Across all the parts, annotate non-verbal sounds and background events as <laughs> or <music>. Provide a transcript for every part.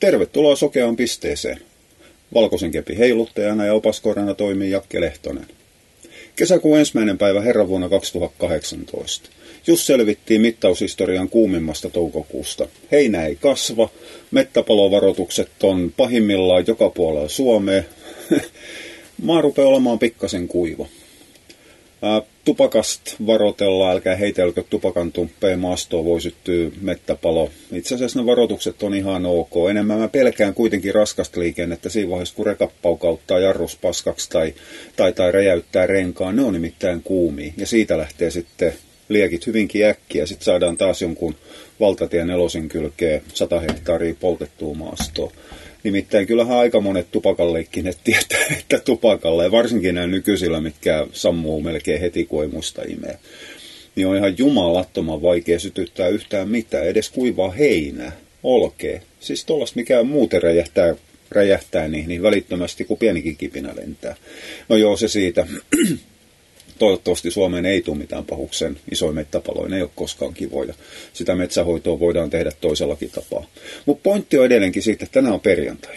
Tervetuloa sokeaan pisteeseen. Valkoisen kepi heiluttajana ja opaskoirana toimii Jakke Lehtonen. Kesäkuun ensimmäinen päivä herran vuonna 2018. Just selvittiin mittaushistorian kuumimmasta toukokuusta. Heinä ei kasva, mettäpalovaroitukset on pahimmillaan joka puolella Suomea. <laughs> Maa rupeaa olemaan pikkasen kuiva. Tupakasta varoitellaan, älkää heitelkö tupakan tumppeen, maastoon voi syttyä mettäpalo. Itse asiassa ne varoitukset on ihan ok. Enemmän mä pelkään kuitenkin raskasta liikennettä siinä vaiheessa, kun rekapaukauttaa jarrus paskaksi tai, tai, tai räjäyttää renkaan. Ne on nimittäin kuumia ja siitä lähtee sitten liekit hyvinkin äkkiä. Sitten saadaan taas jonkun valtatien nelosen kylkeen 100 hehtaaria poltettua maastoa. Nimittäin kyllähän aika monet tupakalleikkinet tietää, <laughs> että tupakalla, ja varsinkin nämä nykyisillä, mitkä sammuu melkein heti, kun ei muista imeä, niin on ihan jumalattoman vaikea sytyttää yhtään mitään, edes kuivaa heinää, olkee. Siis tuollaista, mikä muuten räjähtää, räjähtää niin, niin välittömästi, kun pienikin kipinä lentää. No joo, se siitä. <clears throat> toivottavasti Suomeen ei tule mitään pahuksen isoja mettäpaloja, ne ei ole koskaan kivoja. Sitä metsähoitoa voidaan tehdä toisellakin tapaa. Mutta pointti on edelleenkin siitä, että tänään on perjantai.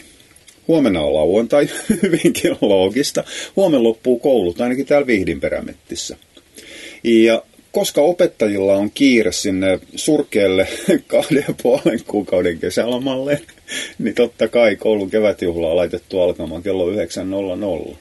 Huomenna on lauantai, <laughs> hyvinkin loogista. Huomenna loppuu koulut, ainakin täällä Vihdin perämettissä. Ja koska opettajilla on kiire sinne surkeelle <laughs> kahden ja puolen kuukauden kesälomalle, niin totta kai koulun kevätjuhla on laitettu alkamaan kello 9.00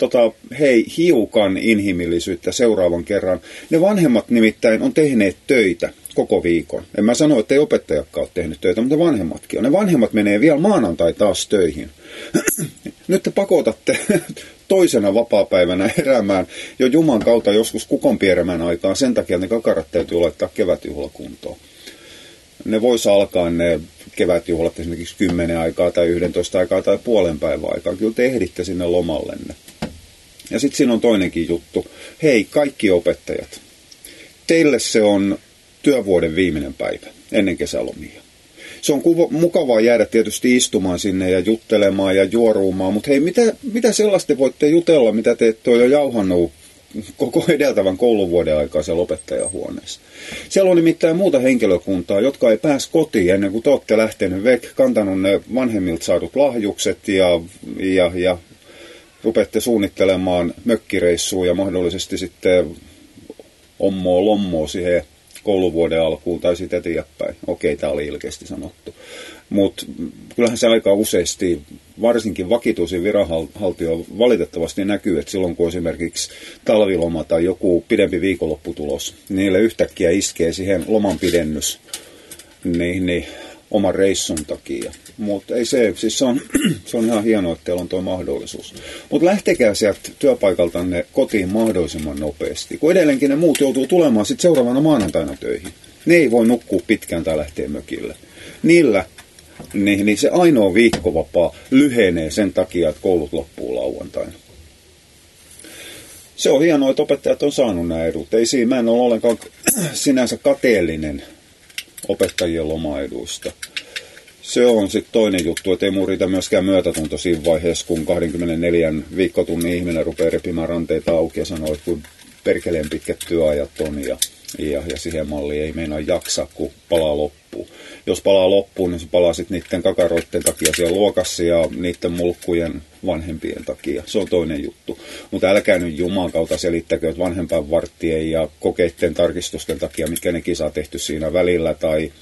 tota, hei, hiukan inhimillisyyttä seuraavan kerran. Ne vanhemmat nimittäin on tehneet töitä koko viikon. En mä sano, että ei opettajakaan ole tehnyt töitä, mutta vanhemmatkin on. Ne vanhemmat menee vielä maanantai taas töihin. <clears throat> Nyt te pakotatte <laughs> toisena vapaapäivänä heräämään jo Juman kautta joskus kukonpieremän aikaan sen takia, ne kakarat täytyy laittaa kevätjuhlakuntoon. Ne vois alkaa ne kevätjuhlat esimerkiksi 10 aikaa tai 11 aikaa tai puolen päivän aikaa. Kyllä te ehditte sinne lomallenne. Ja sitten siinä on toinenkin juttu. Hei, kaikki opettajat. Teille se on työvuoden viimeinen päivä ennen kesälomia. Se on kuva, mukavaa jäädä tietysti istumaan sinne ja juttelemaan ja juoruumaan, mutta hei, mitä, mitä sellaista voitte jutella, mitä te ette ole jo jauhannut koko edeltävän kouluvuoden aikaa siellä opettajahuoneessa. Siellä on nimittäin muuta henkilökuntaa, jotka ei pääs kotiin ennen kuin te olette lähtenyt vek, kantanut ne vanhemmilta saadut lahjukset ja, ja, ja rupeatte suunnittelemaan mökkireissua ja mahdollisesti sitten ommoa lommoa siihen kouluvuoden alkuun tai sitten eteenpäin. Okei, tämä oli ilkeästi sanottu. Mutta kyllähän se aika useasti, varsinkin vakituisin viranhaltio valitettavasti näkyy, että silloin kun esimerkiksi talviloma tai joku pidempi viikonlopputulos, niille yhtäkkiä iskee siihen loman pidennys, niin, niin oman reissun takia. Mutta ei se, siis se on, <clears throat> se on ihan hienoa, että teillä on tuo mahdollisuus. Mutta lähtekää sieltä työpaikaltanne kotiin mahdollisimman nopeasti, kun edelleenkin ne muut joutuu tulemaan sitten seuraavana maanantaina töihin. Ne ei voi nukkua pitkään tai lähteä mökille. Niillä niin, niin se ainoa viikkovapaa lyhenee sen takia, että koulut loppuu lauantaina. Se on hienoa, että opettajat on saanut nämä edut. Ei siinä, mä en ole ollenkaan <clears throat> sinänsä kateellinen opettajien lomaeduista. Se on sitten toinen juttu, että ei mun myöskään myötätunto siinä vaiheessa, kun 24 viikkotunnin ihminen rupeaa repimään ranteita auki ja sanoo, että kun perkeleen pitkät työajat on ja, ja, ja siihen malliin ei meinaa jaksa, kun palaa loppuun jos palaa loppuun, niin se palaa sitten niiden kakaroiden takia siellä luokassa ja niiden mulkkujen vanhempien takia. Se on toinen juttu. Mutta älkää nyt Jumalan kautta selittäkö, että vanhempaan varttien ja kokeiden tarkistusten takia, mitkä nekin saa tehty siinä välillä, tai,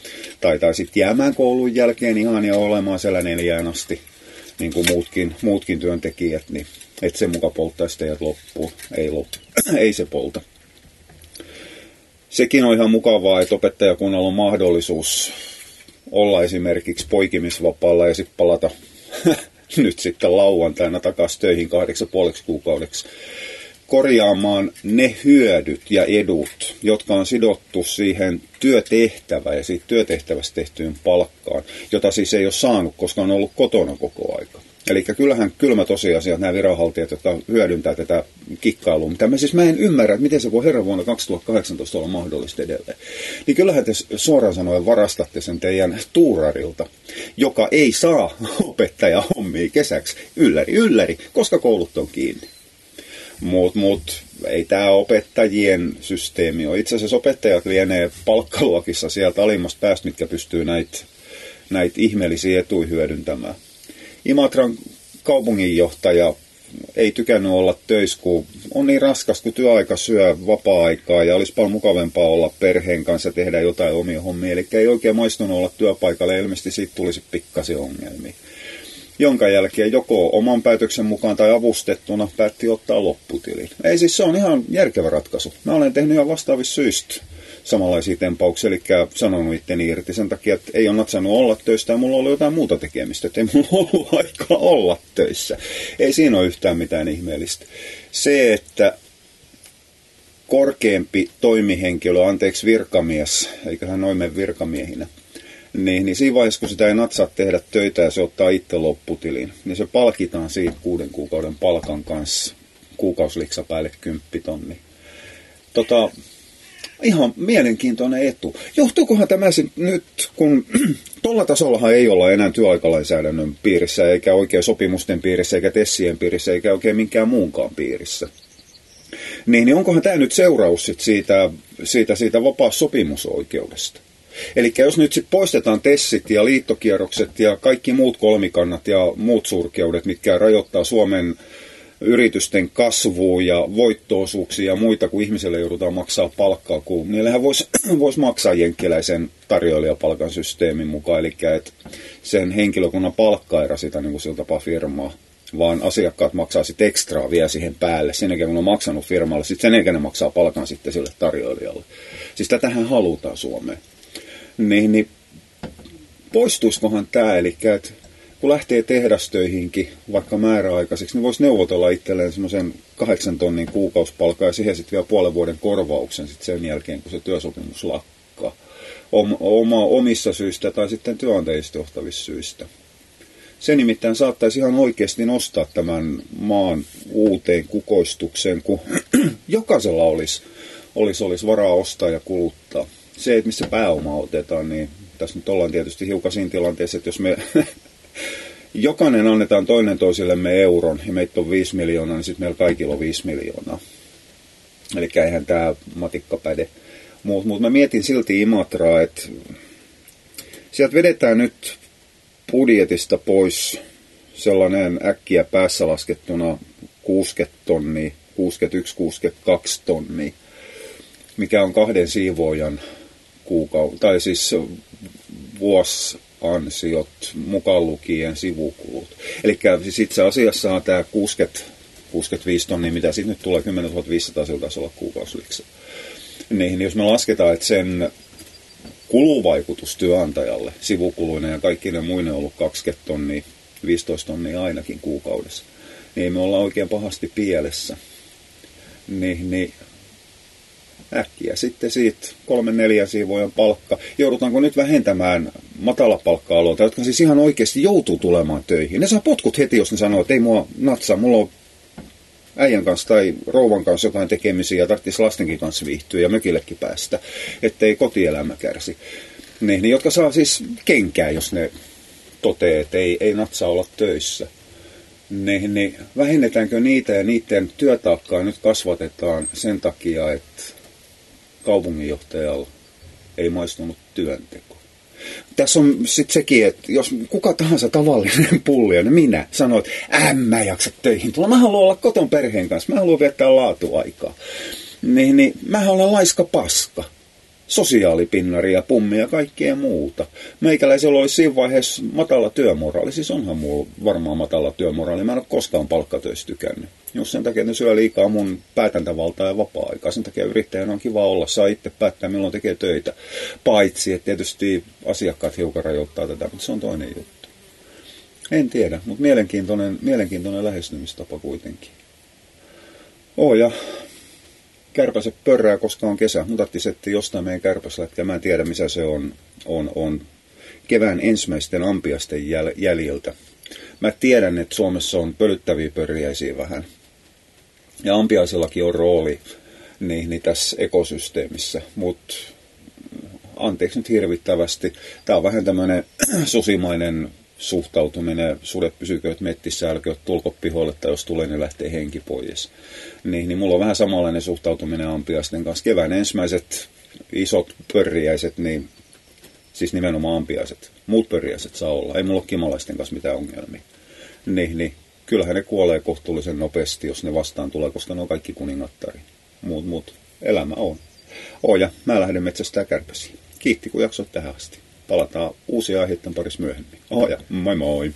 tai, tai sitten jäämään koulun jälkeen ihan ja olemaan siellä neljään asti, niin kuin muutkin, muutkin työntekijät, niin että se muka polttaisi teidät loppuun. Ei, loppu. <clears throat> ei se polta. Sekin on ihan mukavaa, että opettajakunnalla on mahdollisuus olla esimerkiksi poikimisvapaalla ja sitten palata <laughs> nyt sitten lauantaina takaisin töihin kahdeksan puoleksi kuukaudeksi korjaamaan ne hyödyt ja edut, jotka on sidottu siihen työtehtävään ja siitä työtehtävästä tehtyyn palkkaan, jota siis ei ole saanut, koska on ollut kotona koko aika. Eli kyllähän kylmä tosiasia, että nämä viranhaltijat, jotka hyödyntää tätä kikkailua, mitä mä siis mä en ymmärrä, että miten se voi herran vuonna 2018 olla mahdollista edelleen. Niin kyllähän te suoraan sanoen varastatte sen teidän tuurarilta, joka ei saa <laughs> opettaja hommia kesäksi. Ylläri, ylläri, koska koulut on kiinni. Mutta mut, ei tämä opettajien systeemi ole. Itse asiassa opettajat lienee palkkaluokissa sieltä alimmasta päästä, mitkä pystyy näitä näitä ihmeellisiä etuja hyödyntämään. Imatran kaupunginjohtaja ei tykännyt olla töissä, kun on niin raskas, kun työaika syö vapaa-aikaa ja olisi paljon mukavempaa olla perheen kanssa tehdä jotain omia hommia. Eli ei oikein maistunut olla työpaikalle ja ilmeisesti siitä tulisi pikkasen ongelmia. Jonka jälkeen joko oman päätöksen mukaan tai avustettuna päätti ottaa lopputilin. Ei siis se on ihan järkevä ratkaisu. Mä olen tehnyt ihan vastaavissa syistä samanlaisia tempauksia, eli sanonut itteni irti sen takia, että ei ole natsannut olla töissä ja mulla ollut jotain muuta tekemistä, että ei mulla <laughs> ollut aikaa olla töissä. Ei siinä ole yhtään mitään ihmeellistä. Se, että korkeampi toimihenkilö, anteeksi virkamies, eiköhän noin mene virkamiehinä, niin, niin siinä vaiheessa, kun sitä ei natsaa tehdä töitä ja se ottaa itse lopputilin, niin se palkitaan siitä kuuden kuukauden palkan kanssa kuukausliksa päälle kymppitonni. Tota, ihan mielenkiintoinen etu. Johtuukohan tämä nyt, kun <clears throat> tuolla tasollahan ei olla enää työaikalainsäädännön piirissä, eikä oikein sopimusten piirissä, eikä tessien piirissä, eikä oikein minkään muunkaan piirissä. Niin, niin onkohan tämä nyt seuraus sit siitä, siitä, siitä vapaa sopimusoikeudesta? Eli jos nyt sitten poistetaan tessit ja liittokierrokset ja kaikki muut kolmikannat ja muut surkeudet, mitkä rajoittaa Suomen yritysten kasvua ja voittoosuuksia ja muita, kun ihmiselle joudutaan maksaa palkkaa, kun niillähän voisi <clears throat> vois maksaa jenkkiläisen tarjoilijapalkan systeemin mukaan, eli että sen henkilökunnan palkka ei rasita niin sillä tapaa firmaa, vaan asiakkaat maksaa sitten ekstraa vielä siihen päälle, sen jälkeen kun on maksanut firmalle, sitten sen jälkeen ne maksaa palkan sitten sille tarjoilijalle. Siis tätähän halutaan Suomeen. Niin, niin poistuisikohan tämä, eli että kun lähtee tehdastöihinkin vaikka määräaikaiseksi, niin voisi neuvotella itselleen semmoisen kahdeksan tonnin kuukausipalkkaa ja siihen sitten vielä puolen vuoden korvauksen sit sen jälkeen, kun se työsopimus lakkaa. Oma, omissa syistä tai sitten työnantajista johtavissa syistä. Se nimittäin saattaisi ihan oikeasti nostaa tämän maan uuteen kukoistukseen, kun <clears throat> jokaisella olisi, olisi, olisi varaa ostaa ja kuluttaa. Se, että missä pääoma otetaan, niin tässä nyt ollaan tietysti hiukan siinä tilanteessa, että jos me <laughs> jokainen annetaan toinen toisillemme euron ja meitä on 5 miljoonaa, niin sitten meillä kaikilla on 5 miljoonaa. Eli eihän tämä matikka päde. Mutta mut mä mietin silti Imatraa, että sieltä vedetään nyt budjetista pois sellainen äkkiä päässä laskettuna 60 tonnia, 61-62 tonnia, mikä on kahden siivoojan kuukausi, tai siis vuosi ansiot, mukaan lukien sivukulut. Eli siis itse asiassa tämä 60, 65 tonnia, mitä sitten nyt tulee 10 500 sillä taisi olla kuukausiliksa. Niin jos me lasketaan, että sen kuluvaikutus työnantajalle sivukuluinen ja kaikki ne muinen on ollut 20 tonnia, 15 tonnia ainakin kuukaudessa, niin me ollaan oikein pahasti pielessä. Niin, niin äkkiä sitten siitä kolmen neljän siivojen palkka. Joudutaanko nyt vähentämään matalapalkka-alueelta, jotka siis ihan oikeasti joutuu tulemaan töihin. Ne saa potkut heti, jos ne sanoo, että ei mua natsaa, mulla on äijän kanssa tai rouvan kanssa jotain tekemisiä ja tarvitsisi lastenkin kanssa viihtyä ja mökillekin päästä, ettei kotielämä kärsi. Ne, niin, jotka saa siis kenkää, jos ne toteaa, että ei, ei natsaa olla töissä. Ne, niin vähennetäänkö niitä ja niiden työtaakkaa nyt kasvatetaan sen takia, että kaupunginjohtajalla ei maistunut työnteko. Tässä on sitten sekin, että jos kuka tahansa tavallinen pullia, niin minä sanoin, että en mä jaksa töihin tulla. Mä haluan olla koton perheen kanssa, mä haluan viettää laatuaikaa. Niin, niin mä olen laiska paska sosiaalipinnari ja pummi ja kaikkea muuta. Meikäläisellä olisi siinä vaiheessa matala työmoraali, siis onhan mulla varmaan matala työmoraali, mä en ole koskaan palkkatöistä tykännyt. Jos sen takia ne syö liikaa mun päätäntävaltaa ja vapaa-aikaa, sen takia yrittäjän on kiva olla, saa itse päättää milloin tekee töitä. Paitsi, että tietysti asiakkaat hiukan rajoittaa tätä, mutta se on toinen juttu. En tiedä, mutta mielenkiintoinen, mielenkiintoinen lähestymistapa kuitenkin. Oh, ja kärpäset pörrää, koska on kesä. Mun setti jostain meidän kärpäslätkä. Mä en tiedä, missä se on, on, on kevään ensimmäisten ampiasten jäl, jäljiltä. Mä tiedän, että Suomessa on pölyttäviä pörjäisiä vähän. Ja ampiaisellakin on rooli niin, niin tässä ekosysteemissä, mutta anteeksi nyt hirvittävästi. Tämä on vähän tämmöinen <clears throat> susimainen suhtautuminen, sudet pysykööt mettissä, älkööt tulko pihoille, tai jos tulee, niin lähtee henki pois. Niin, niin mulla on vähän samanlainen suhtautuminen ampiaisten kanssa. Kevään ensimmäiset isot pörriäiset, niin Siis nimenomaan ampiaiset. Muut pöriäiset saa olla. Ei mulla ole kimalaisten kanssa mitään ongelmia. Niin, niin kyllähän ne kuolee kohtuullisen nopeasti, jos ne vastaan tulee, koska ne on kaikki kuningattari. Muut, muut. Elämä on. Oja, mä lähden metsästää kärpäsiä. Kiitti kun jaksoit tähän asti. Palataan uusia aiheiden parissa myöhemmin. Oja, moi moi!